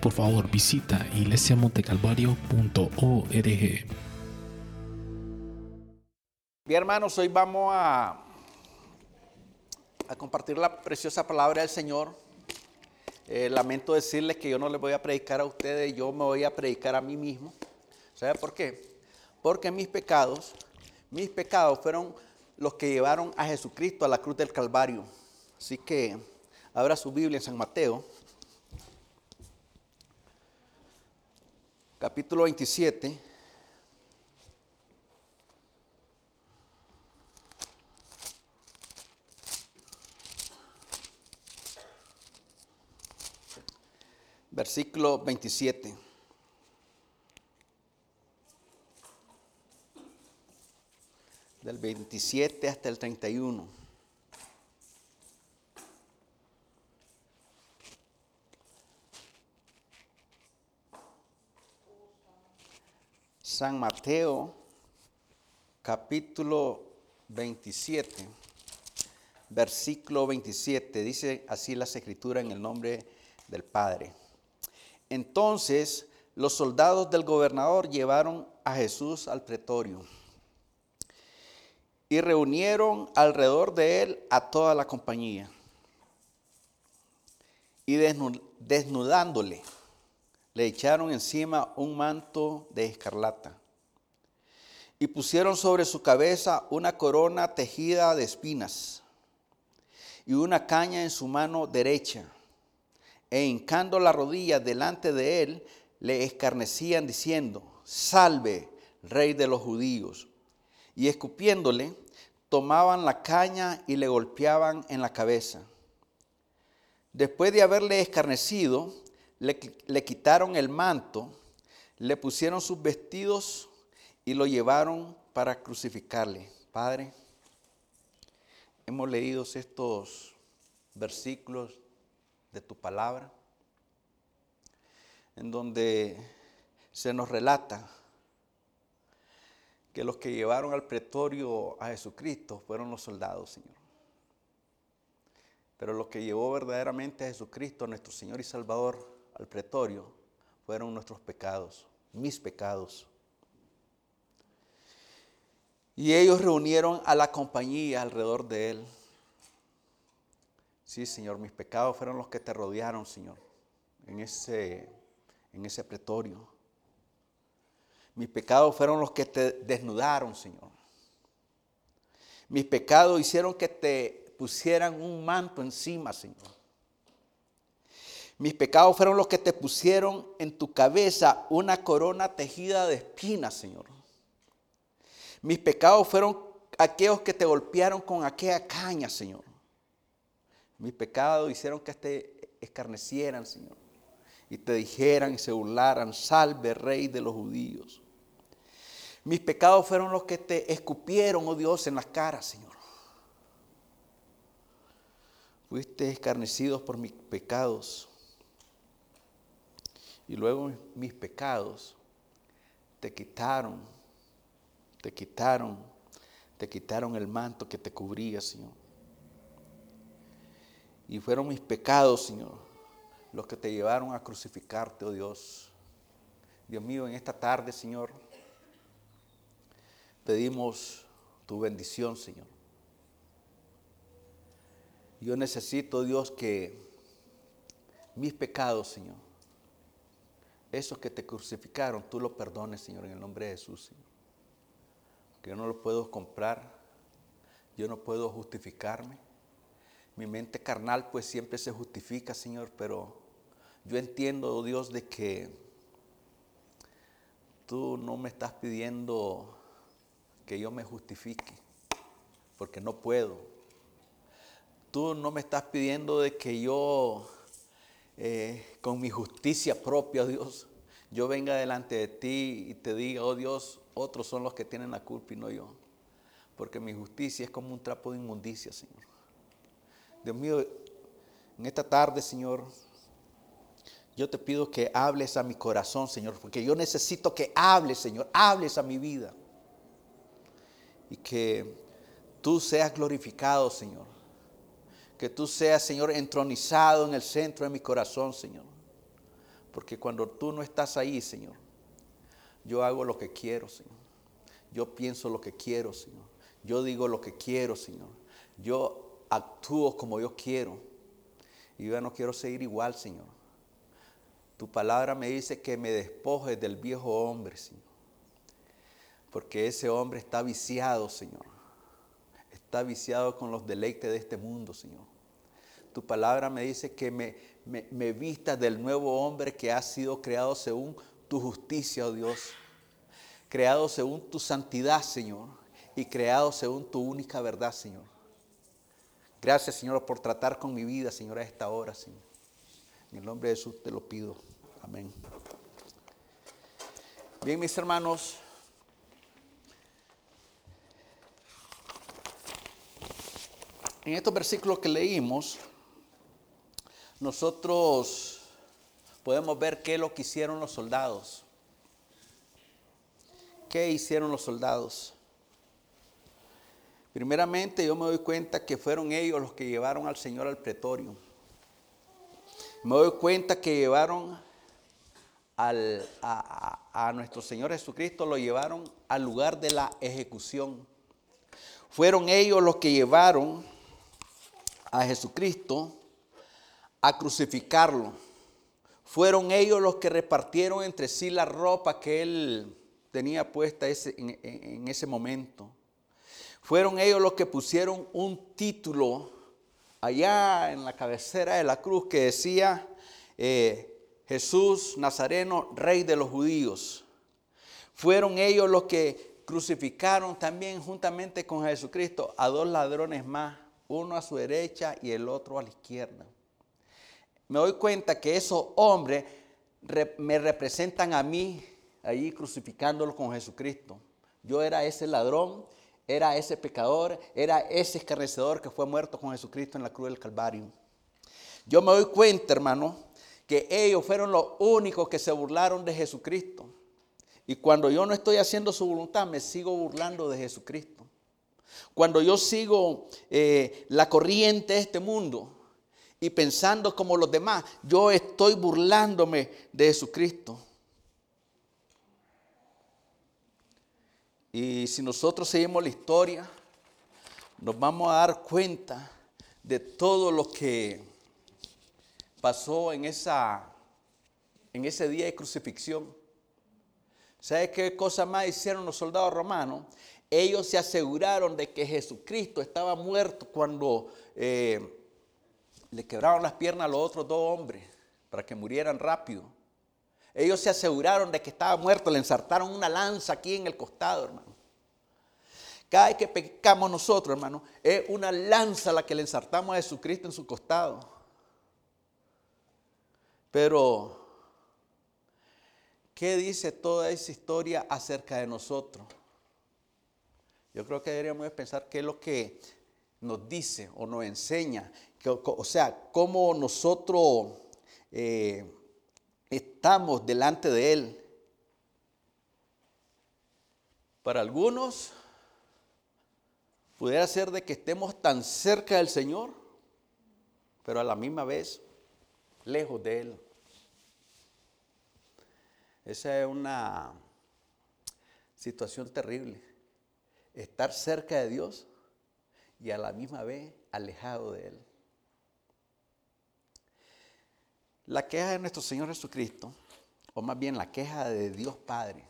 por favor visita iglesiamontecalvario.org. Bien, hermanos, hoy vamos a, a compartir la preciosa palabra del Señor. Eh, lamento decirles que yo no les voy a predicar a ustedes, yo me voy a predicar a mí mismo. ¿Sabe por qué? Porque mis pecados, mis pecados fueron los que llevaron a Jesucristo a la cruz del Calvario. Así que abra su Biblia en San Mateo, capítulo 27. Versículo 27. Del 27 hasta el 31. San Mateo, capítulo 27, versículo 27. Dice así las escrituras en el nombre del Padre. Entonces los soldados del gobernador llevaron a Jesús al pretorio y reunieron alrededor de él a toda la compañía. Y desnudándole, le echaron encima un manto de escarlata y pusieron sobre su cabeza una corona tejida de espinas y una caña en su mano derecha. E hincando la rodilla delante de él, le escarnecían diciendo, salve, rey de los judíos. Y escupiéndole, tomaban la caña y le golpeaban en la cabeza. Después de haberle escarnecido, le, quitaron el manto, le pusieron sus vestidos y lo llevaron para crucificarle. Padre, hemos leído estos versículos de tu palabra, en donde se nos relata que los que llevaron al pretorio a Jesucristo fueron los soldados, Señor. Pero lo que llevó verdaderamente a Jesucristo, nuestro Señor y Salvador, al pretorio fueron nuestros pecados, mis pecados. Y ellos reunieron a la compañía alrededor de él. Sí, Señor, mis pecados fueron los que te rodearon, Señor, en ese, en ese pretorio. Mis pecados fueron los que te desnudaron, Señor. Mis pecados hicieron que te pusieran un manto encima, Señor. Mis pecados fueron los que te pusieron en tu cabeza una corona tejida de espinas, Señor. Mis pecados fueron aquellos que te golpearon con aquella caña, Señor. Mis pecados hicieron que te escarnecieran, Señor. Y te dijeran y se burlaran, salve rey de los judíos. Mis pecados fueron los que te escupieron, oh Dios, en las caras, Señor. Fuiste escarnecidos por mis pecados y luego mis pecados te quitaron, te quitaron, te quitaron el manto que te cubría, Señor. Y fueron mis pecados, Señor, los que te llevaron a crucificarte, oh Dios. Dios mío, en esta tarde, Señor, pedimos tu bendición, Señor. Yo necesito, Dios, que mis pecados, Señor, esos que te crucificaron, tú lo perdones, Señor, en el nombre de Jesús, Señor. Que yo no lo puedo comprar, yo no puedo justificarme. Mi mente carnal pues siempre se justifica, Señor, pero yo entiendo, oh Dios, de que tú no me estás pidiendo que yo me justifique, porque no puedo. Tú no me estás pidiendo de que yo eh, con mi justicia propia, Dios, yo venga delante de ti y te diga, oh Dios, otros son los que tienen la culpa y no yo. Porque mi justicia es como un trapo de inmundicia, Señor. Dios mío, en esta tarde, Señor, yo te pido que hables a mi corazón, Señor, porque yo necesito que hables, Señor, hables a mi vida. Y que tú seas glorificado, Señor que tú seas, Señor, entronizado en el centro de mi corazón, Señor. Porque cuando tú no estás ahí, Señor, yo hago lo que quiero, Señor. Yo pienso lo que quiero, Señor. Yo digo lo que quiero, Señor. Yo actúo como yo quiero. Y yo ya no quiero seguir igual, Señor. Tu palabra me dice que me despojes del viejo hombre, Señor. Porque ese hombre está viciado, Señor. Está viciado con los deleites de este mundo, Señor. Tu palabra me dice que me, me, vistas del nuevo hombre que ha sido creado según tu justicia, oh Dios. Creado según tu santidad, Señor. Y creado según tu única verdad, Señor. Gracias, Señor, por tratar con mi vida, Señor, a esta hora, Señor. En el nombre de Jesús te lo pido. Amén. Bien, mis hermanos. En estos versículos que leímos, nosotros podemos ver qué es lo que hicieron los soldados. ¿Qué hicieron los soldados? Primeramente yo me doy cuenta que fueron ellos los que llevaron al Señor al pretorio. Me doy cuenta que llevaron al, a, a nuestro Señor Jesucristo, lo llevaron al lugar de la ejecución. Fueron ellos los que llevaron a Jesucristo a crucificarlo. Fueron ellos los que repartieron entre sí la ropa que él tenía puesta en, ese momento. Fueron ellos los que pusieron un título allá en la cabecera de la cruz que decía eh, Jesús Nazareno, rey de los judíos. Fueron ellos los que crucificaron también juntamente con Jesucristo a dos ladrones más, uno a su derecha y el otro a la izquierda me doy cuenta que esos hombres me representan a mí allí crucificándolo con Jesucristo. Yo era ese ladrón, era ese pecador, era ese escarnecedor que fue muerto con Jesucristo en la cruz del Calvario. Yo me doy cuenta, hermano, que ellos fueron los únicos que se burlaron de Jesucristo. Y cuando yo no estoy haciendo su voluntad, me sigo burlando de Jesucristo. Cuando yo sigo eh, la corriente de este mundo, y pensando como los demás, yo estoy burlándome de Jesucristo. Y si nosotros seguimos la historia, nos vamos a dar cuenta de todo lo que pasó en, esa, en ese día de crucifixión. ¿Sabe qué cosa más hicieron los soldados romanos? Ellos se aseguraron de que Jesucristo estaba muerto cuando eh, le quebraron las piernas a los otros dos hombres para que murieran rápido. Ellos se aseguraron de que estaba muerto, le ensartaron una lanza aquí en el costado, hermano. Cada vez que pecamos nosotros, hermano, es una lanza la que le ensartamos a Jesucristo en su costado. Pero, ¿qué dice toda esa historia acerca de nosotros? Yo creo que deberíamos pensar qué es lo que nos dice o nos enseña o sea, cómo nosotros eh, estamos delante de Él. Para algunos, pudiera ser de que estemos tan cerca del Señor, pero a la misma vez lejos de Él. Esa es una situación terrible. Estar cerca de Dios y a la misma vez alejado de Él. La queja de nuestro Señor Jesucristo, o más bien la queja de Dios Padre,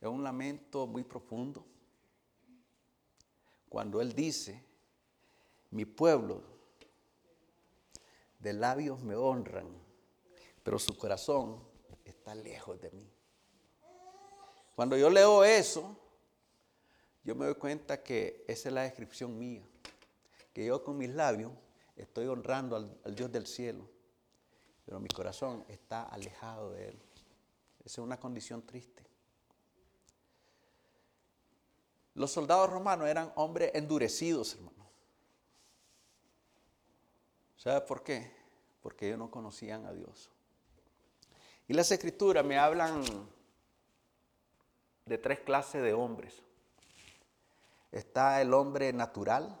es un lamento muy profundo. Cuando Él dice, mi pueblo de labios me honran, pero su corazón está lejos de mí. Cuando yo leo eso, yo me doy cuenta que esa es la descripción mía, que yo con mis labios estoy honrando al, Dios del cielo, pero mi corazón está alejado de Él. Esa es una condición triste. Los soldados romanos eran hombres endurecidos, hermano. ¿Sabe por qué? Porque ellos no conocían a Dios. Y las escrituras me hablan de tres clases de hombres. Está el hombre natural.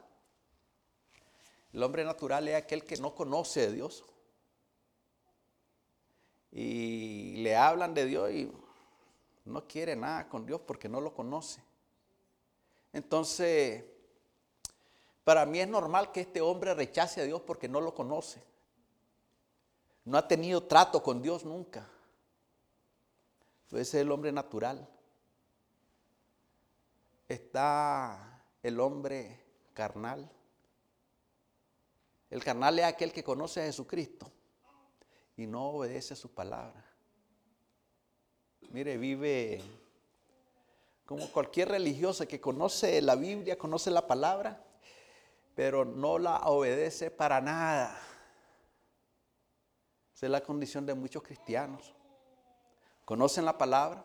El hombre natural es aquel que no conoce a Dios. y le hablan de Dios y no quiere nada con Dios porque no lo conoce. Entonces, para mí es normal que este hombre rechace a Dios porque no lo conoce. No ha tenido trato con Dios nunca. Ese es el hombre natural. Está el hombre carnal. El carnal es aquel que conoce a Jesucristo y no obedece a su palabra. Mire, vive como cualquier religioso que conoce la Biblia, conoce la palabra, pero no la obedece para nada. Esa es la condición de muchos cristianos. Conocen la palabra,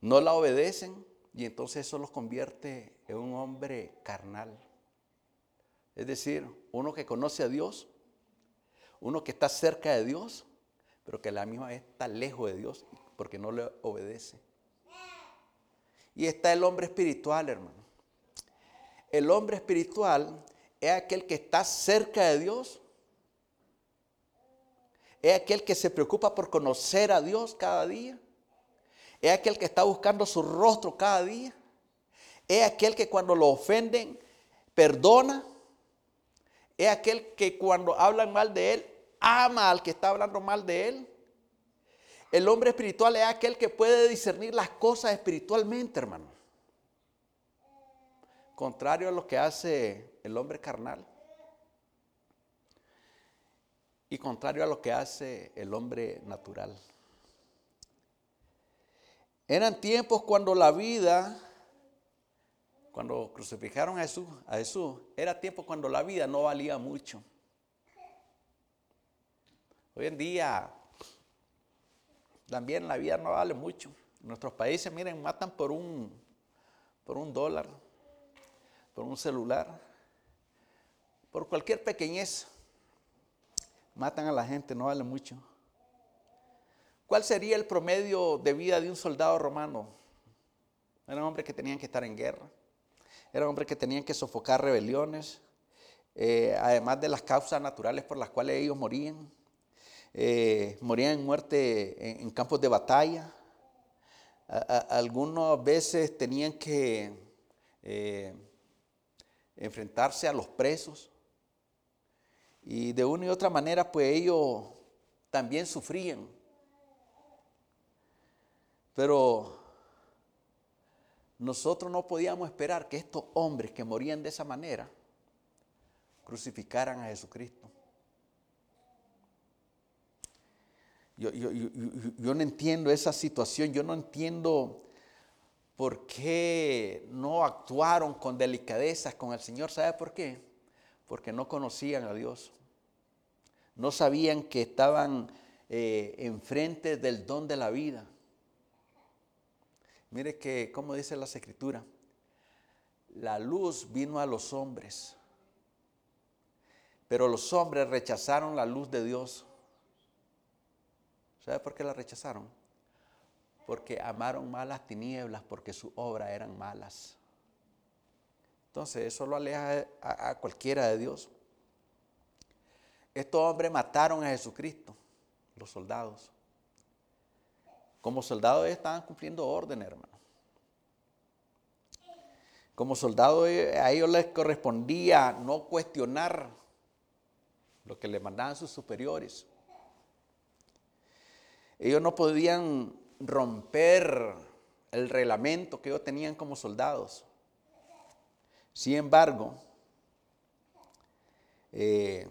no la obedecen y entonces eso los convierte en un hombre carnal. Es decir, uno que conoce a Dios, uno que está cerca de Dios, pero que a la misma vez está lejos de Dios porque no le obedece. Y está el hombre espiritual, hermano. El hombre espiritual es aquel que está cerca de Dios. Es aquel que se preocupa por conocer a Dios cada día. Es aquel que está buscando su rostro cada día. Es aquel que cuando lo ofenden, perdona. Es aquel que cuando hablan mal de él, ama al que está hablando mal de él. El hombre espiritual es aquel que puede discernir las cosas espiritualmente, hermano. Contrario a lo que hace el hombre carnal. Y contrario a lo que hace el hombre natural. Eran tiempos cuando la vida, cuando crucificaron a Jesús, a Jesús, era tiempo cuando la vida no valía mucho. Hoy en día también la vida no vale mucho. En nuestros países, miren, matan por un, por un dólar, por un celular, por cualquier pequeñez. Matan a la gente, no vale mucho. ¿Cuál sería el promedio de vida de un soldado romano? Eran hombres que tenían que estar en guerra. Eran hombres que tenían que sofocar rebeliones, eh, además de las causas naturales por las cuales ellos morían. Eh, morían en muerte en, campos de batalla. algunas veces tenían que eh, enfrentarse a los presos. Y de una y otra manera, pues ellos también sufrían. Pero nosotros no podíamos esperar que estos hombres que morían de esa manera crucificaran a Jesucristo. Yo, no entiendo esa situación, yo no entiendo por qué no actuaron con delicadeza con el Señor. ¿Sabe por qué? Porque no conocían a Dios. No sabían que estaban eh, enfrente del don de la vida. Mire que, como dice la escritura, la luz vino a los hombres, pero los hombres rechazaron la luz de Dios ¿Sabe por qué la rechazaron? Porque amaron más las tinieblas porque sus obras eran malas. Entonces eso lo aleja a, cualquiera de Dios. Estos hombres mataron a Jesucristo, los soldados. Como soldados estaban cumpliendo orden, hermano. Como soldados eh, a ellos les correspondía no cuestionar lo que le mandaban sus superiores. Ellos no podían romper el reglamento que ellos tenían como soldados. Sin embargo, eh,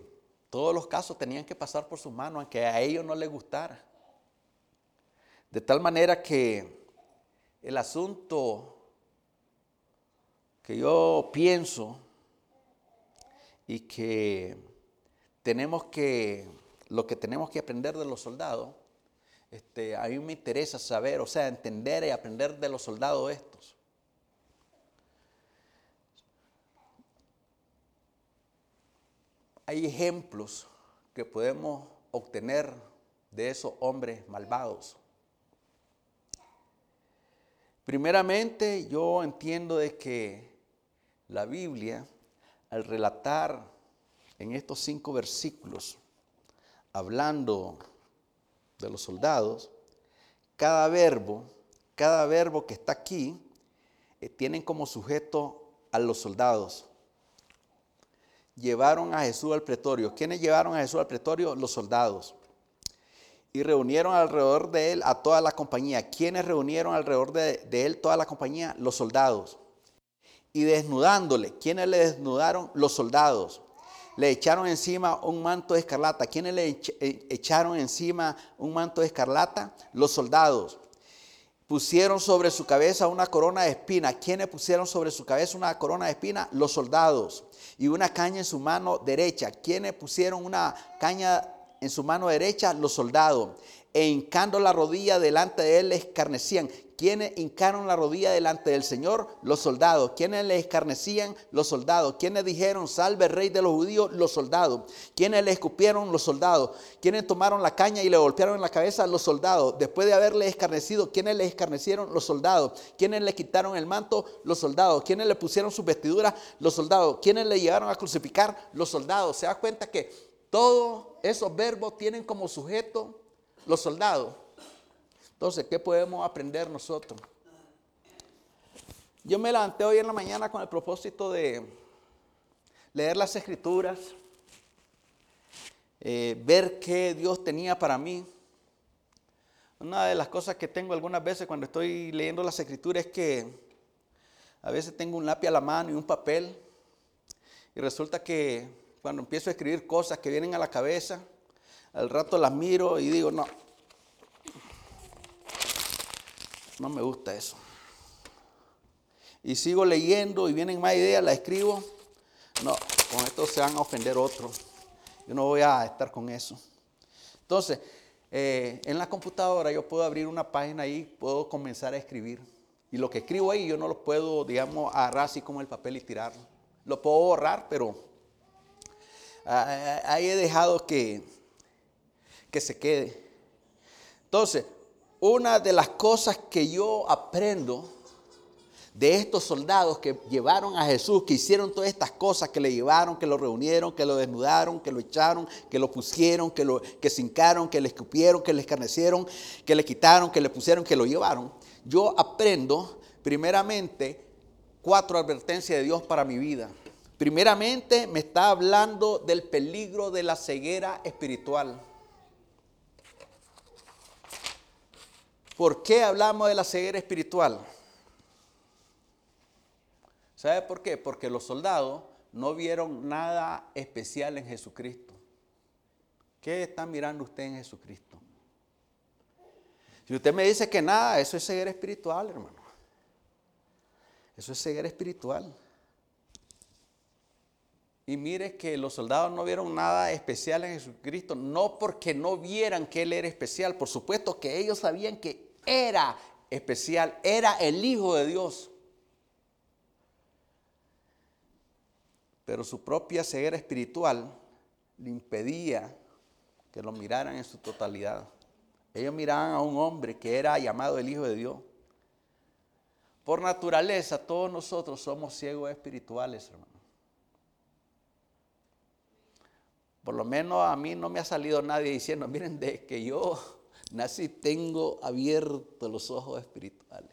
todos los casos tenían que pasar por sus manos, aunque a ellos no les gustara. De tal manera que el asunto que yo pienso y que tenemos que, lo que tenemos que aprender de los soldados, este, a mí me interesa saber, o sea, entender y aprender de los soldados estos. Hay ejemplos que podemos obtener de esos hombres malvados. Primeramente, yo entiendo de que la Biblia, al relatar en estos cinco versículos, hablando de los soldados, cada verbo, cada verbo que está aquí, eh, tienen como sujeto a los soldados. Llevaron a Jesús al pretorio. ¿Quiénes llevaron a Jesús al pretorio? Los soldados. Y reunieron alrededor de él a toda la compañía. ¿Quiénes reunieron alrededor de, él toda la compañía? Los soldados. Y desnudándole, ¿quiénes le desnudaron? Los soldados le echaron encima un manto de escarlata. ¿Quiénes le eh, echaron encima un manto de escarlata? Los soldados. Pusieron sobre su cabeza una corona de espina. ¿Quiénes pusieron sobre su cabeza una corona de espina? Los soldados. Y una caña en su mano derecha. ¿Quiénes pusieron una caña en su mano derecha? Los soldados. E hincando la rodilla delante de él le escarnecían. ¿Quiénes hincaron la rodilla delante del Señor? Los soldados. ¿Quiénes le escarnecían? Los soldados. ¿Quiénes dijeron, salve rey de los judíos? Los soldados. ¿Quiénes le escupieron? Los soldados. ¿Quiénes tomaron la caña y le golpearon en la cabeza? Los soldados. Después de haberle escarnecido, ¿quiénes le escarnecieron? Los soldados. ¿Quiénes le quitaron el manto? Los soldados. ¿Quiénes le pusieron sus vestiduras? Los soldados. ¿Quiénes le llevaron a crucificar? Los soldados. ¿Se da cuenta que todos esos verbos tienen como sujeto los soldados? Entonces, ¿qué podemos aprender nosotros? Yo me levanté hoy en la mañana con el propósito de leer las escrituras, eh, ver qué Dios tenía para mí. Una de las cosas que tengo algunas veces cuando estoy leyendo las escrituras es que a veces tengo un lápiz a la mano y un papel y resulta que cuando empiezo a escribir cosas que vienen a la cabeza, al rato las miro y digo, no, no me gusta eso. Y sigo leyendo y vienen más ideas, la escribo. No, con esto se van a ofender otros. Yo no voy a estar con eso. Entonces, eh, en la computadora yo puedo abrir una página ahí, puedo comenzar a escribir. Y lo que escribo ahí yo no lo puedo, digamos, agarrar así como el papel y tirarlo. Lo puedo borrar, pero ahí he dejado que, que se quede. Entonces, una de las cosas que yo aprendo de estos soldados que llevaron a Jesús, que hicieron todas estas cosas, que le llevaron, que lo reunieron, que lo desnudaron, que lo echaron, que lo pusieron, que lo que se hincaron, que le escupieron, que le escarnecieron, que le quitaron, que le pusieron, que lo llevaron. Yo aprendo primeramente cuatro advertencias de Dios para mi vida. Primeramente me está hablando del peligro de la ceguera espiritual. ¿Por qué hablamos de la ceguera espiritual? ¿Sabe por qué? Porque los soldados no vieron nada especial en Jesucristo. ¿Qué está mirando usted en Jesucristo? Si usted me dice que nada, eso es ceguera espiritual, hermano. Eso es ceguera espiritual. Y mire que los soldados no vieron nada especial en Jesucristo, no porque no vieran que Él era especial, por supuesto que ellos sabían que era especial, era el Hijo de Dios. Pero su propia ceguera espiritual le impedía que lo miraran en su totalidad. Ellos miraban a un hombre que era llamado el Hijo de Dios. Por naturaleza, todos nosotros somos ciegos espirituales, hermano. Por lo menos a mí no me ha salido nadie diciendo, miren, de que yo nací tengo abiertos los ojos espirituales.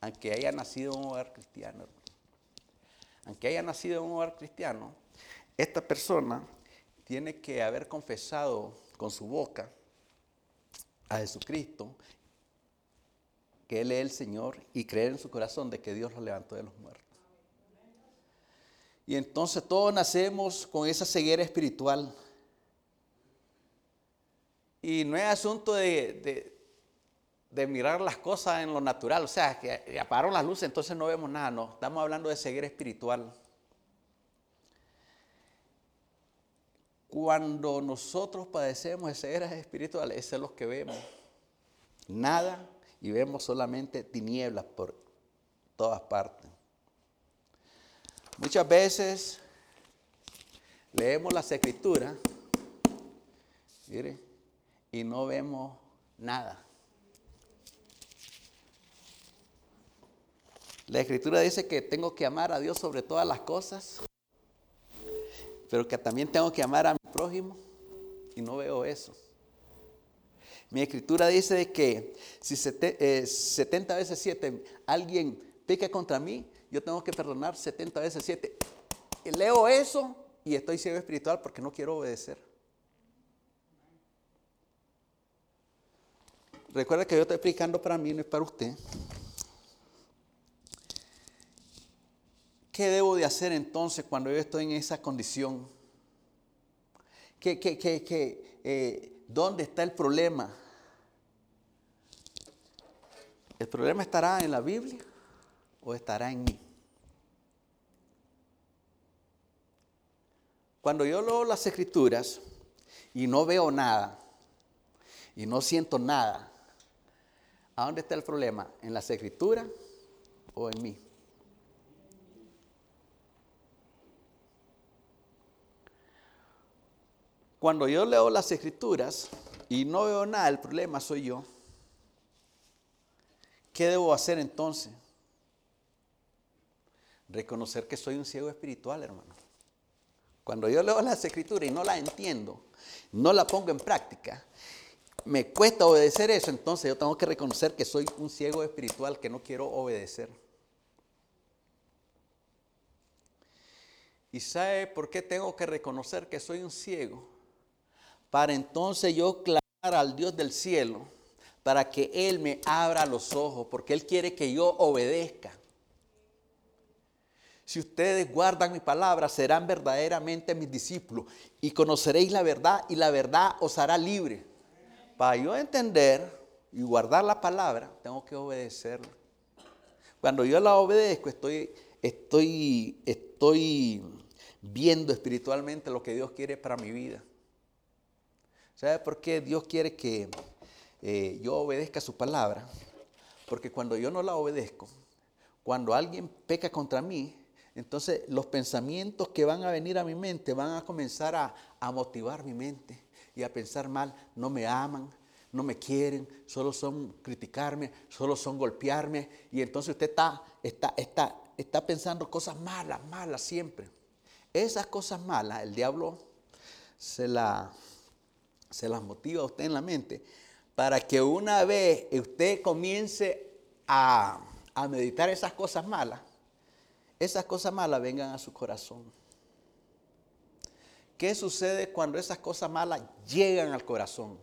Aunque haya nacido en un hogar cristiano, aunque haya nacido en un hogar cristiano, esta persona tiene que haber confesado con su boca a Jesucristo que Él es el Señor y creer en su corazón de que Dios lo levantó de los muertos. Y entonces todos nacemos con esa ceguera espiritual. Y no es asunto de, mirar las cosas en lo natural, o sea, que apagaron las luces, entonces no vemos nada, no, estamos hablando de ceguera espiritual. Cuando nosotros padecemos de ceguera espiritual, eso es lo que vemos. Nada y vemos solamente tinieblas por todas partes. Muchas veces leemos las escrituras y no vemos nada. La escritura dice que tengo que amar a Dios sobre todas las cosas, pero que también tengo que amar a mi prójimo y no veo eso. Mi escritura dice que si 70 eh, veces 7 alguien peca contra mí, yo tengo que perdonar 70 veces 7. Leo eso y estoy ciego espiritual porque no quiero obedecer. Recuerda que yo estoy explicando para mí, no es para usted. ¿Qué debo de hacer entonces cuando yo estoy en esa condición? ¿Qué, qué, qué, eh, ¿Dónde está el problema? ¿El problema estará en la Biblia o estará en mí? Cuando yo leo las escrituras y no veo nada y no siento nada, ¿a dónde está el problema? ¿En las escrituras o en mí? Cuando yo leo las escrituras y no veo nada, el problema soy yo. ¿Qué debo hacer entonces? Reconocer que soy un ciego espiritual, hermano. Cuando yo leo las escrituras y no las entiendo, no la pongo en práctica, me cuesta obedecer eso, entonces yo tengo que reconocer que soy un ciego espiritual que no quiero obedecer. ¿Y sabe por qué tengo que reconocer que soy un ciego? Para entonces yo clamar al Dios del cielo para que Él me abra los ojos, porque Él quiere que yo obedezca. Si ustedes guardan mi palabra, serán verdaderamente mis discípulos y conoceréis la verdad y la verdad os hará libre. Para yo entender y guardar la palabra, tengo que obedecerla. Cuando yo la obedezco, estoy, estoy, estoy viendo espiritualmente lo que Dios quiere para mi vida. ¿Sabe por qué Dios quiere que eh, yo obedezca su palabra? Porque cuando yo no la obedezco, cuando alguien peca contra mí, entonces los pensamientos que van a venir a mi mente van a comenzar a, motivar mi mente y a pensar mal, no me aman, no me quieren, solo son criticarme, solo son golpearme. Y entonces usted está, está, está, está pensando cosas malas, malas siempre. Esas cosas malas, el diablo se, la, se las motiva a usted en la mente para que una vez usted comience a, a meditar esas cosas malas, esas cosas malas vengan a su corazón. ¿Qué sucede cuando esas cosas malas llegan al corazón?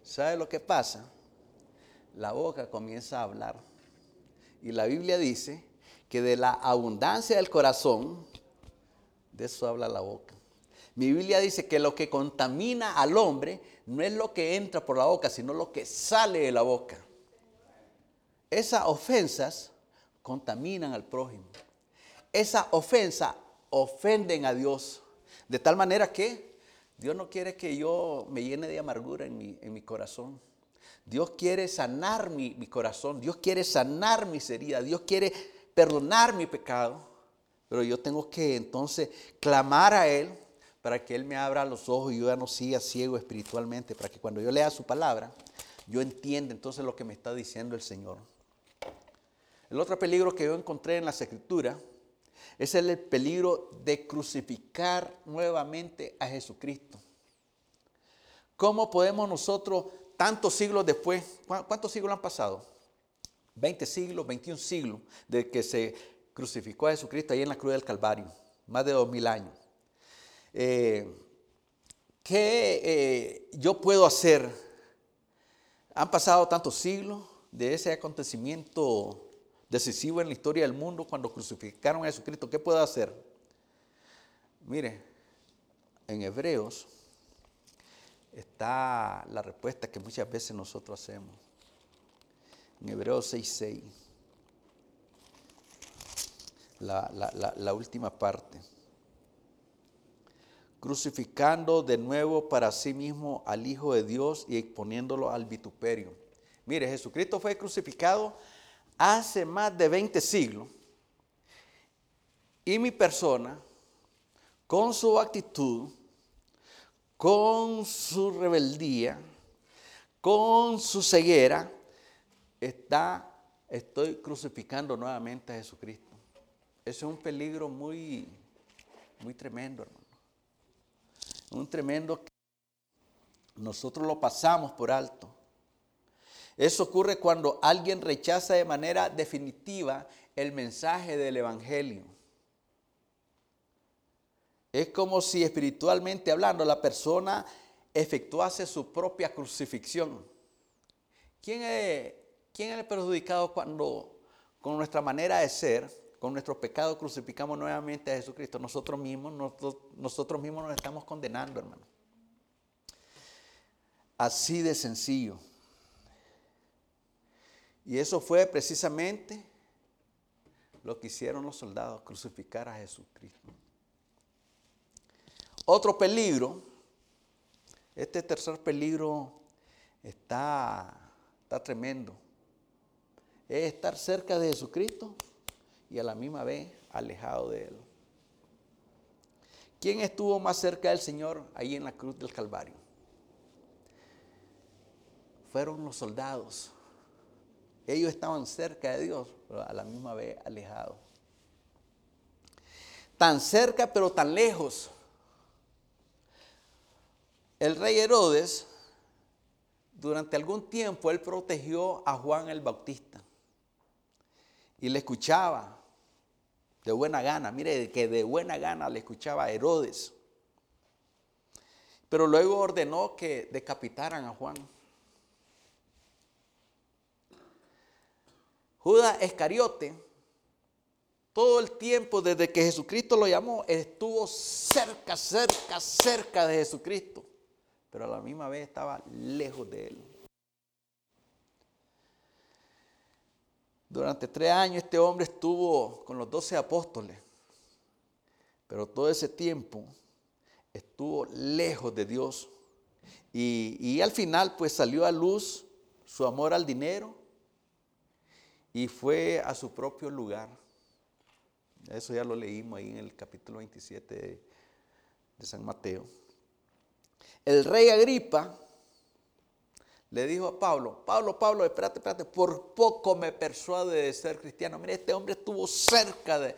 ¿Sabe lo que pasa? La boca comienza a hablar. Y la Biblia dice que de la abundancia del corazón, de eso habla la boca. Mi Biblia dice que lo que contamina al hombre no es lo que entra por la boca, sino lo que sale de la boca. Esas ofensas contaminan al prójimo. Esas ofensas ofenden a Dios. De tal manera que Dios no quiere que yo me llene de amargura en mi, en mi corazón. Dios quiere sanar mi, mi, corazón. Dios quiere sanar mis heridas. Dios quiere perdonar mi pecado. Pero yo tengo que entonces clamar a Él para que Él me abra los ojos y yo ya no siga ciego espiritualmente. Para que cuando yo lea su palabra, yo entienda entonces lo que me está diciendo el Señor. El otro peligro que yo encontré en las escrituras es el peligro de crucificar nuevamente a Jesucristo. ¿Cómo podemos nosotros, tantos siglos después, cuántos siglos han pasado? 20 siglos, 21 siglos, de que se crucificó a Jesucristo ahí en la cruz del Calvario, más de dos mil años. Eh, ¿Qué eh, yo puedo hacer? Han pasado tantos siglos de ese acontecimiento decisivo en la historia del mundo cuando crucificaron a Jesucristo. ¿Qué puedo hacer? Mire, en Hebreos está la respuesta que muchas veces nosotros hacemos. En Hebreos 6.6, la, la, la última parte. Crucificando de nuevo para sí mismo al Hijo de Dios y exponiéndolo al vituperio. Mire, Jesucristo fue crucificado hace más de 20 siglos y mi persona, con su actitud, con su rebeldía, con su ceguera, está, estoy crucificando nuevamente a Jesucristo. Ese es un peligro muy, muy tremendo, hermano. Un tremendo nosotros lo pasamos por alto. Eso ocurre cuando alguien rechaza de manera definitiva el mensaje del Evangelio. Es como si espiritualmente hablando la persona efectuase su propia crucifixión. ¿Quién es, quién el perjudicado cuando con nuestra manera de ser, con nuestro pecado crucificamos nuevamente a Jesucristo? Nosotros mismos, nosotros, nosotros mismos nos estamos condenando, hermano. Así de sencillo. Y eso fue precisamente lo que hicieron los soldados, crucificar a Jesucristo. Otro peligro, este tercer peligro está, está tremendo, es estar cerca de Jesucristo y a la misma vez alejado de Él. ¿Quién estuvo más cerca del Señor ahí en la cruz del Calvario? Fueron los soldados ellos estaban cerca de Dios, pero a la misma vez alejados. Tan cerca, pero tan lejos. El rey Herodes, durante algún tiempo, él protegió a Juan el Bautista. Y le escuchaba de buena gana. Mire, que de buena gana le escuchaba a Herodes. Pero luego ordenó que decapitaran a Juan. Judas Escariote, todo el tiempo desde que Jesucristo lo llamó, estuvo cerca, cerca, cerca de Jesucristo, pero a la misma vez estaba lejos de él. Durante tres años este hombre estuvo con los doce apóstoles, pero todo ese tiempo estuvo lejos de Dios. Y, y al final pues salió a luz su amor al dinero, y fue a su propio lugar. Eso ya lo leímos ahí en el capítulo 27 de, San Mateo. El rey Agripa le dijo a Pablo, Pablo, Pablo, espérate, espérate, por poco me persuade de ser cristiano. Mire, este hombre estuvo cerca de,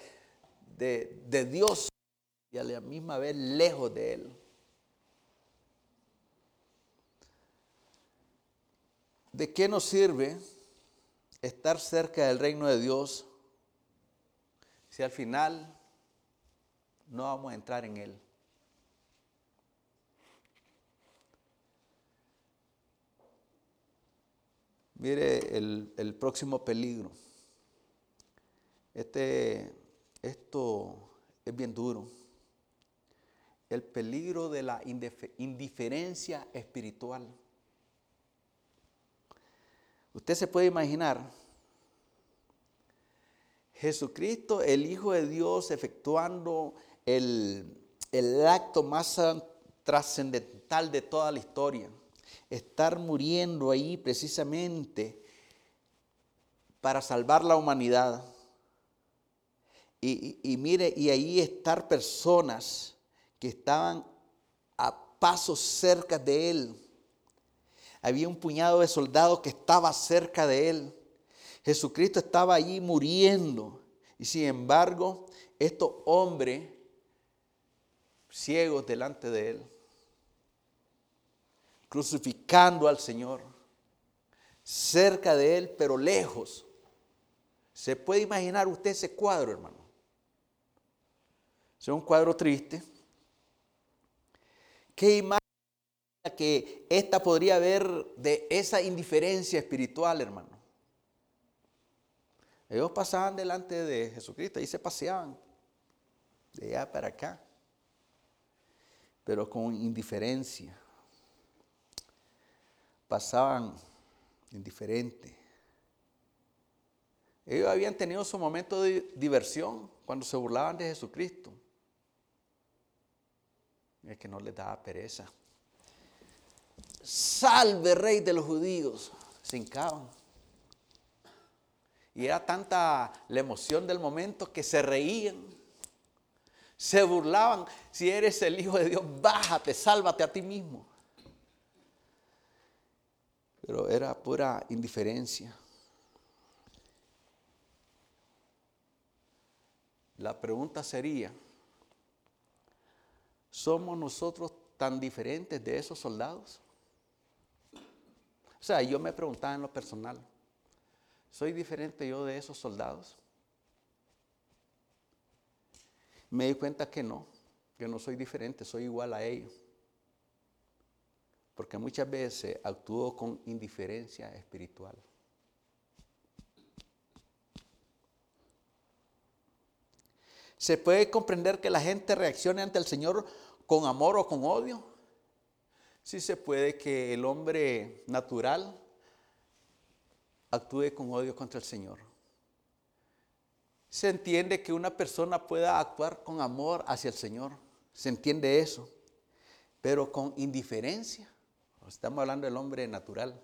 de, de Dios y a la misma vez lejos de él. ¿De qué nos sirve estar cerca del reino de Dios si al final no vamos a entrar en él? Mire el, próximo peligro. Este, esto es bien duro. El peligro de la indiferencia espiritual. Usted se puede imaginar Jesucristo, el Hijo de Dios, efectuando el, acto más trascendental de toda la historia. Estar muriendo ahí precisamente para salvar la humanidad. Y, y, mire, y ahí estar personas que estaban a pasos cerca de Él había un puñado de soldados que estaba cerca de él. Jesucristo estaba allí muriendo. Y sin embargo, estos hombres ciegos delante de él, crucificando al Señor, cerca de él, pero lejos. ¿Se puede imaginar usted ese cuadro, hermano? Es un cuadro triste. ¿Qué imagen? Que esta podría haber de esa indiferencia espiritual, hermano. Ellos pasaban delante de Jesucristo y se paseaban de allá para acá, pero con indiferencia. Pasaban indiferente. Ellos habían tenido su momento de diversión cuando se burlaban de Jesucristo. Es que no les daba pereza salve rey de los judíos, se hincaban. Y era tanta la emoción del momento que se reían, se burlaban. Si eres el Hijo de Dios, bájate, sálvate a ti mismo. Pero era pura indiferencia. La pregunta sería, ¿somos nosotros tan diferentes de esos soldados? O sea, yo me preguntaba en lo personal, ¿soy diferente yo de esos soldados? Me di cuenta que no, que no soy diferente, soy igual a ellos. Porque muchas veces actúo con indiferencia espiritual. ¿Se puede comprender que la gente reaccione ante el Señor con amor o con odio? Sí se puede que el hombre natural actúe con odio contra el Señor. Se entiende que una persona pueda actuar con amor hacia el Señor. Se entiende eso. Pero con indiferencia. Estamos hablando del hombre natural.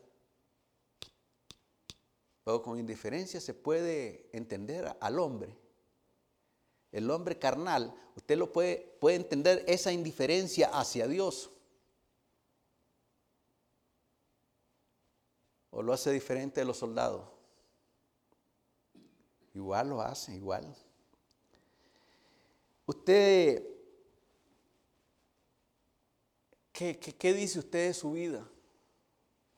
Pero con indiferencia se puede entender al hombre. El hombre carnal, usted lo puede, puede entender esa indiferencia hacia Dios. ¿O lo hace diferente de los soldados? Igual lo hace, igual. Usted, ¿qué, qué, dice usted de su vida?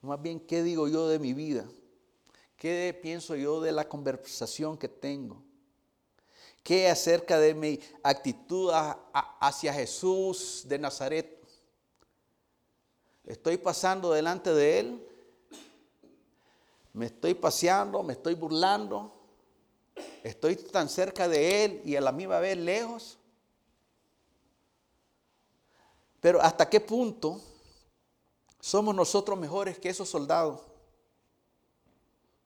Más bien, ¿qué digo yo de mi vida? ¿Qué pienso yo de la conversación que tengo? ¿Qué acerca de mi actitud hacia Jesús de Nazaret? ¿Estoy pasando delante de Él? ¿Me estoy paseando? ¿Me estoy burlando? Estoy tan cerca de Él y a la misma vez lejos. Pero ¿hasta qué punto somos nosotros mejores que esos soldados?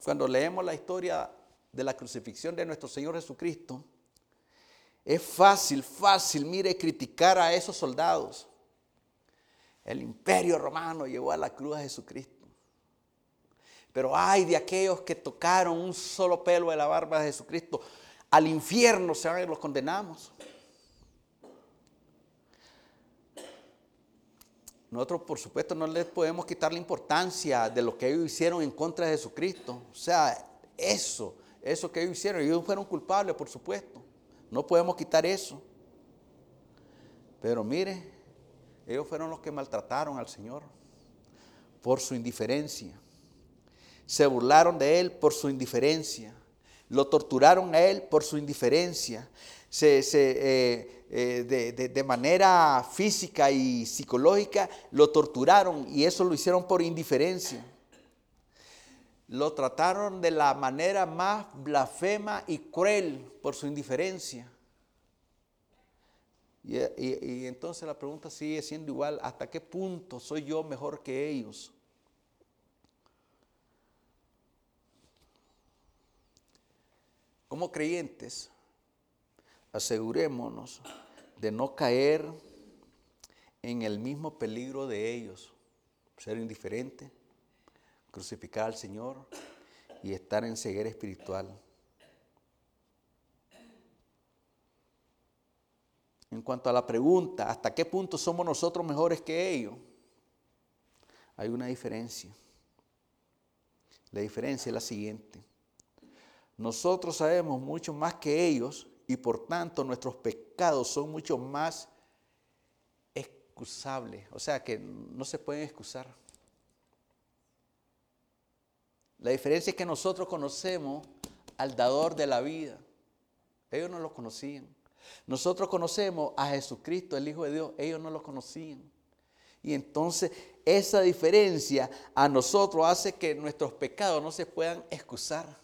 Cuando leemos la historia de la crucifixión de nuestro Señor Jesucristo, es fácil, fácil, mire, criticar a esos soldados. El imperio romano llevó a la cruz a Jesucristo. Pero ay de aquellos que tocaron un solo pelo de la barba de Jesucristo. Al infierno se van y los condenamos. Nosotros, por supuesto, no les podemos quitar la importancia de lo que ellos hicieron en contra de Jesucristo. O sea, eso, eso que ellos hicieron, ellos fueron culpables, por supuesto. No podemos quitar eso. Pero mire, ellos fueron los que maltrataron al Señor por su indiferencia. Se burlaron de él por su indiferencia. Lo torturaron a él por su indiferencia. Se, eh, eh, de, manera física y psicológica lo torturaron y eso lo hicieron por indiferencia. Lo trataron de la manera más blasfema y cruel por su indiferencia. Y, y, entonces la pregunta sigue siendo igual, ¿hasta qué punto soy yo mejor que ellos? Como creyentes, asegurémonos de no caer en el mismo peligro de ellos, ser indiferente, crucificar al Señor y estar en ceguera espiritual. En cuanto a la pregunta, ¿hasta qué punto somos nosotros mejores que ellos? Hay una diferencia. La diferencia es la siguiente. Nosotros sabemos mucho más que ellos y por tanto nuestros pecados son mucho más excusables, o sea que no se pueden excusar. La diferencia es que nosotros conocemos al dador de la vida. Ellos no lo conocían. Nosotros conocemos a Jesucristo, el Hijo de Dios. Ellos no lo conocían. Y entonces esa diferencia a nosotros hace que nuestros pecados no se puedan excusar.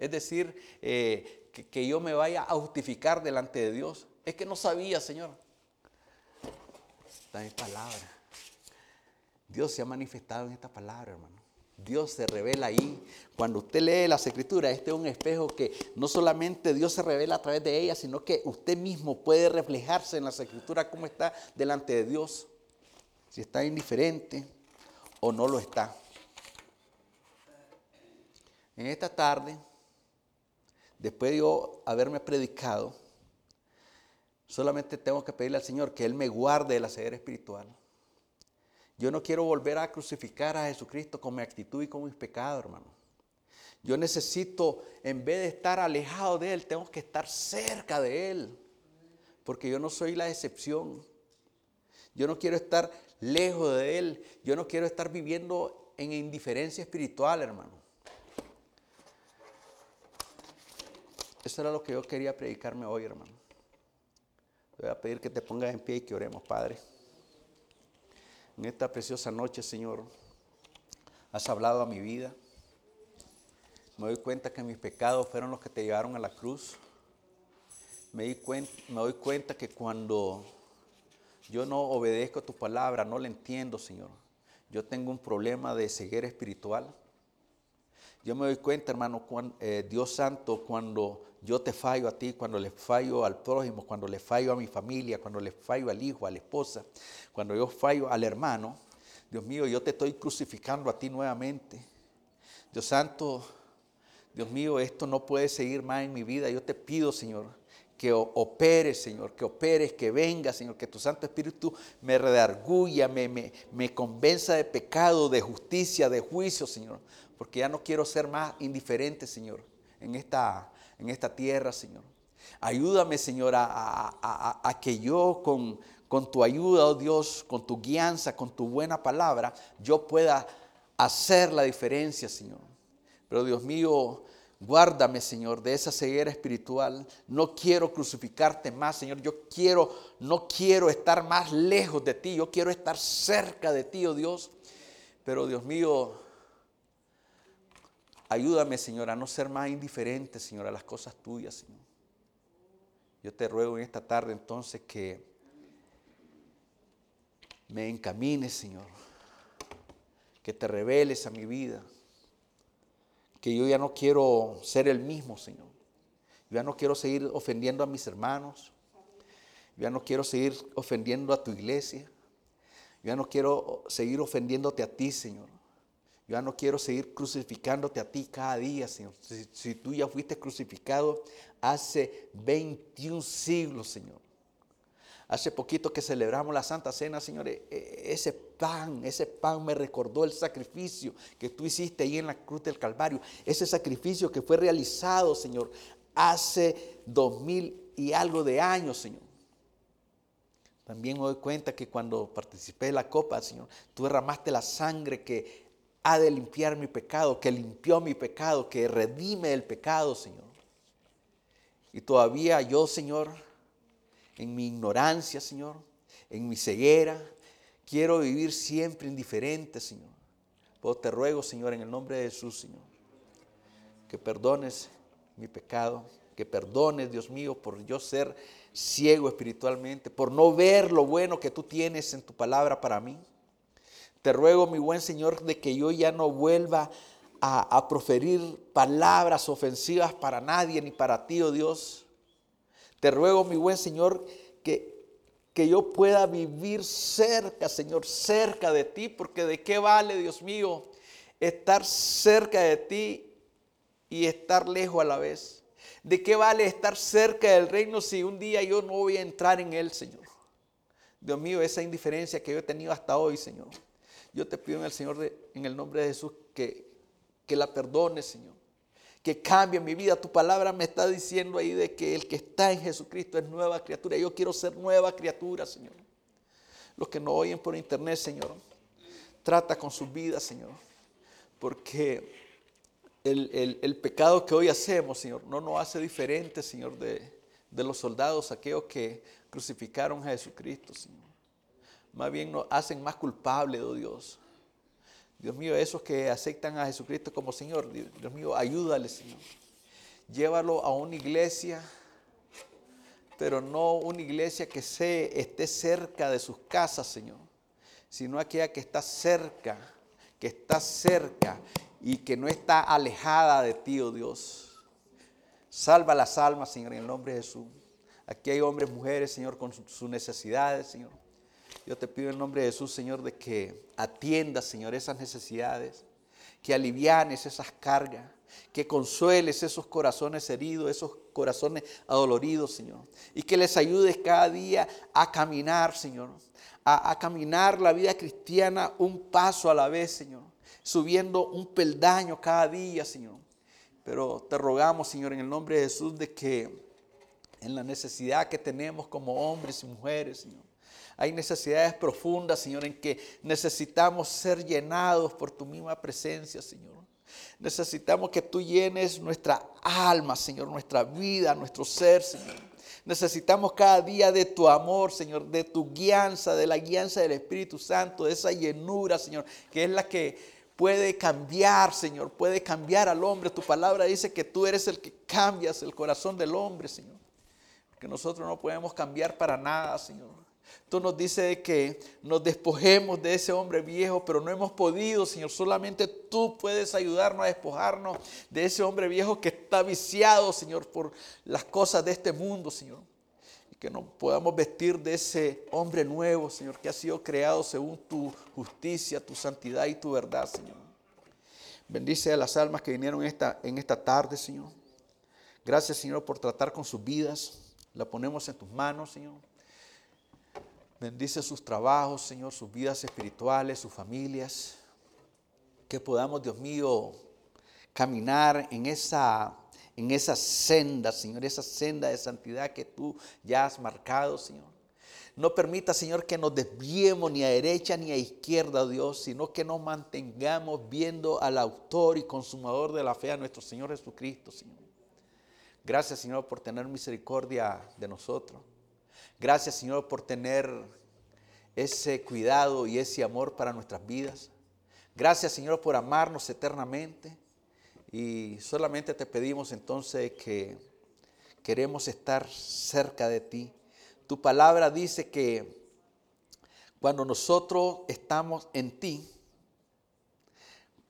Es decir, eh, que, yo me vaya a justificar delante de Dios. Es que no sabía, Señor. Mi palabra. Dios se ha manifestado en esta palabra, hermano. Dios se revela ahí. Cuando usted lee las escrituras, este es un espejo que no solamente Dios se revela a través de ella, sino que usted mismo puede reflejarse en las escrituras como está delante de Dios. Si está indiferente o no lo está. En esta tarde después de yo haberme predicado, solamente tengo que pedirle al Señor que Él me guarde de la espiritual. Yo no quiero volver a crucificar a Jesucristo con mi actitud y con mis pecados, hermano. Yo necesito, en vez de estar alejado de Él, tengo que estar cerca de Él. Porque yo no soy la excepción. Yo no quiero estar lejos de Él. Yo no quiero estar viviendo en indiferencia espiritual, hermano. Era lo que yo quería predicarme hoy, hermano. Te voy a pedir que te pongas en pie y que oremos, Padre. En esta preciosa noche, Señor, has hablado a mi vida. Me doy cuenta que mis pecados fueron los que te llevaron a la cruz. Me, di cuenta, me doy cuenta que cuando yo no obedezco a tu palabra, no la entiendo, Señor. Yo tengo un problema de ceguera espiritual. Yo me doy cuenta, hermano, eh, Dios Santo, cuando yo te fallo a ti, cuando le fallo al prójimo, cuando le fallo a mi familia, cuando le fallo al hijo, a la esposa, cuando yo fallo al hermano, Dios mío, yo te estoy crucificando a ti nuevamente. Dios Santo, Dios mío, esto no puede seguir más en mi vida. Yo te pido, Señor, que operes, Señor, que operes, que venga, Señor, que tu Santo Espíritu me redarguya, me, me, me convenza de pecado, de justicia, de juicio, Señor, porque ya no quiero ser más indiferente, Señor, en esta, en esta tierra, Señor. Ayúdame, Señor, a, que yo con, con tu ayuda, oh Dios, con tu guianza, con tu buena palabra, yo pueda hacer la diferencia, Señor. Pero Dios mío, Guárdame, Señor, de esa ceguera espiritual. No quiero crucificarte más, Señor. Yo quiero, no quiero estar más lejos de ti. Yo quiero estar cerca de ti, oh Dios. Pero Dios mío, ayúdame, Señor, a no ser más indiferente, Señor, a las cosas tuyas, Señor. Yo te ruego en esta tarde entonces que me encamines, Señor. Que te reveles a mi vida que yo ya no quiero ser el mismo, Señor. Yo ya no quiero seguir ofendiendo a mis hermanos. Yo ya no quiero seguir ofendiendo a tu iglesia. Yo ya no quiero seguir ofendiéndote a ti, Señor. Yo ya no quiero seguir crucificándote a ti cada día, Señor. Si, tú ya fuiste crucificado hace 21 siglos, Señor. Hace poquito que celebramos la Santa Cena, Señor, e, e, ese pan, ese pan me recordó el sacrificio que tú hiciste ahí en la cruz del Calvario. Ese sacrificio que fue realizado, Señor, hace dos mil y algo de años, Señor. También me doy cuenta que cuando participé de la copa, Señor, tú derramaste la sangre que ha de limpiar mi pecado, que limpió mi pecado, que redime el pecado, Señor. Y todavía yo, Señor, en mi ignorancia, Señor, en mi ceguera. Quiero vivir siempre indiferente, Señor. Pues te ruego, Señor, en el nombre de Jesús, Señor, que perdones mi pecado, que perdones, Dios mío, por yo ser ciego espiritualmente, por no ver lo bueno que tú tienes en tu palabra para mí. Te ruego, mi buen Señor, de que yo ya no vuelva a, proferir palabras ofensivas para nadie ni para ti, oh Dios. Te ruego, mi buen Señor, que, que yo pueda vivir cerca, Señor, cerca de ti, porque de qué vale, Dios mío, estar cerca de ti y estar lejos a la vez. ¿De qué vale estar cerca del reino si un día yo no voy a entrar en él, Señor? Dios mío, esa indiferencia que yo he tenido hasta hoy, Señor. Yo te pido en el Señor, en el nombre de Jesús, que, que la perdones, Señor que cambie mi vida. Tu palabra me está diciendo ahí de que el que está en Jesucristo es nueva criatura. Yo quiero ser nueva criatura, Señor. Los que no oyen por internet, Señor, trata con sus vidas, Señor. Porque el, pecado que hoy hacemos, Señor, no nos hace diferente, Señor, de, de los soldados, aquellos que crucificaron a Jesucristo, Señor. Más bien nos hacen más culpables, oh Dios. Dios mío, esos que aceptan a Jesucristo como Señor, Dios mío, ayúdale, Señor. Llévalo a una iglesia, pero no una iglesia que se, esté cerca de sus casas, Señor, sino aquella que está cerca, que está cerca y que no está alejada de ti, oh Dios. Salva las almas, Señor, en el nombre de Jesús. Aquí hay hombres, mujeres, Señor, con sus necesidades, Señor. Yo te pido en nombre de Jesús, Señor, de que atiendas, Señor, esas necesidades, que alivianes esas cargas, que consueles esos corazones heridos, esos corazones adoloridos, Señor, y que les ayudes cada día a caminar, Señor, a, a caminar la vida cristiana un paso a la vez, Señor, subiendo un peldaño cada día, Señor. Pero te rogamos, Señor, en el nombre de Jesús, de que en la necesidad que tenemos como hombres y mujeres, Señor, Hay necesidades profundas, Señor, en que necesitamos ser llenados por tu misma presencia, Señor. Necesitamos que tú llenes nuestra alma, Señor, nuestra vida, nuestro ser, Señor. Necesitamos cada día de tu amor, Señor, de tu guianza, de la guianza del Espíritu Santo, de esa llenura, Señor, que es la que puede cambiar, Señor, puede cambiar al hombre. Tu palabra dice que tú eres el que cambias el corazón del hombre, Señor. Que nosotros no podemos cambiar para nada, Señor. Tú nos dices que nos despojemos de ese hombre viejo, pero no hemos podido, Señor. Solamente tú puedes ayudarnos a despojarnos de ese hombre viejo que está viciado, Señor, por las cosas de este mundo, Señor. Y que nos podamos vestir de ese hombre nuevo, Señor, que ha sido creado según tu justicia, tu santidad y tu verdad, Señor. Bendice a las almas que vinieron esta, en esta tarde, Señor. Gracias, Señor, por tratar con sus vidas. La ponemos en tus manos, Señor. Bendice sus trabajos, Señor, sus vidas espirituales, sus familias. Que podamos, Dios mío, caminar en esa, en esa senda, Señor, esa senda de santidad que tú ya has marcado, Señor. No permita, Señor, que nos desviemos ni a derecha ni a izquierda, Dios, sino que nos mantengamos viendo al autor y consumador de la fe, a nuestro Señor Jesucristo, Señor. Gracias, Señor, por tener misericordia de nosotros. Gracias Señor por tener ese cuidado y ese amor para nuestras vidas. Gracias Señor por amarnos eternamente. Y solamente te pedimos entonces que queremos estar cerca de ti. Tu palabra dice que cuando nosotros estamos en ti,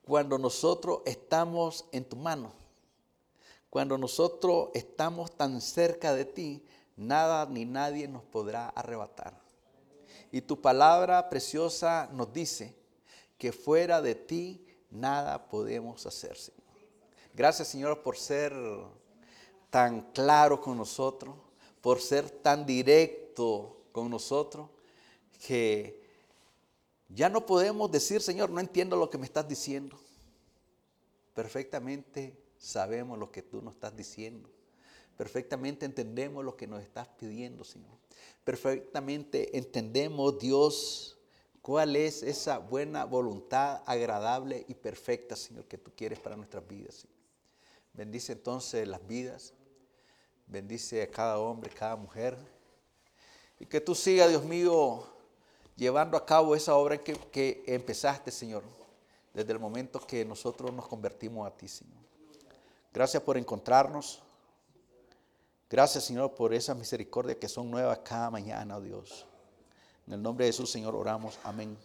cuando nosotros estamos en tu mano, cuando nosotros estamos tan cerca de ti, nada ni nadie nos podrá arrebatar. Y tu palabra preciosa nos dice que fuera de ti nada podemos hacer, Señor. Gracias, Señor, por ser tan claro con nosotros, por ser tan directo con nosotros, que ya no podemos decir, Señor, no entiendo lo que me estás diciendo. Perfectamente sabemos lo que tú nos estás diciendo. Perfectamente entendemos lo que nos estás pidiendo, Señor. Perfectamente entendemos, Dios, cuál es esa buena voluntad agradable y perfecta, Señor, que tú quieres para nuestras vidas. Bendice entonces las vidas. Bendice a cada hombre, cada mujer. Y que tú sigas, Dios mío, llevando a cabo esa obra que, que empezaste, Señor, desde el momento que nosotros nos convertimos a ti, Señor. Gracias por encontrarnos. Gracias, Señor, por esa misericordia que son nuevas cada mañana, oh Dios. En el nombre de Jesús, Señor, oramos. Amén.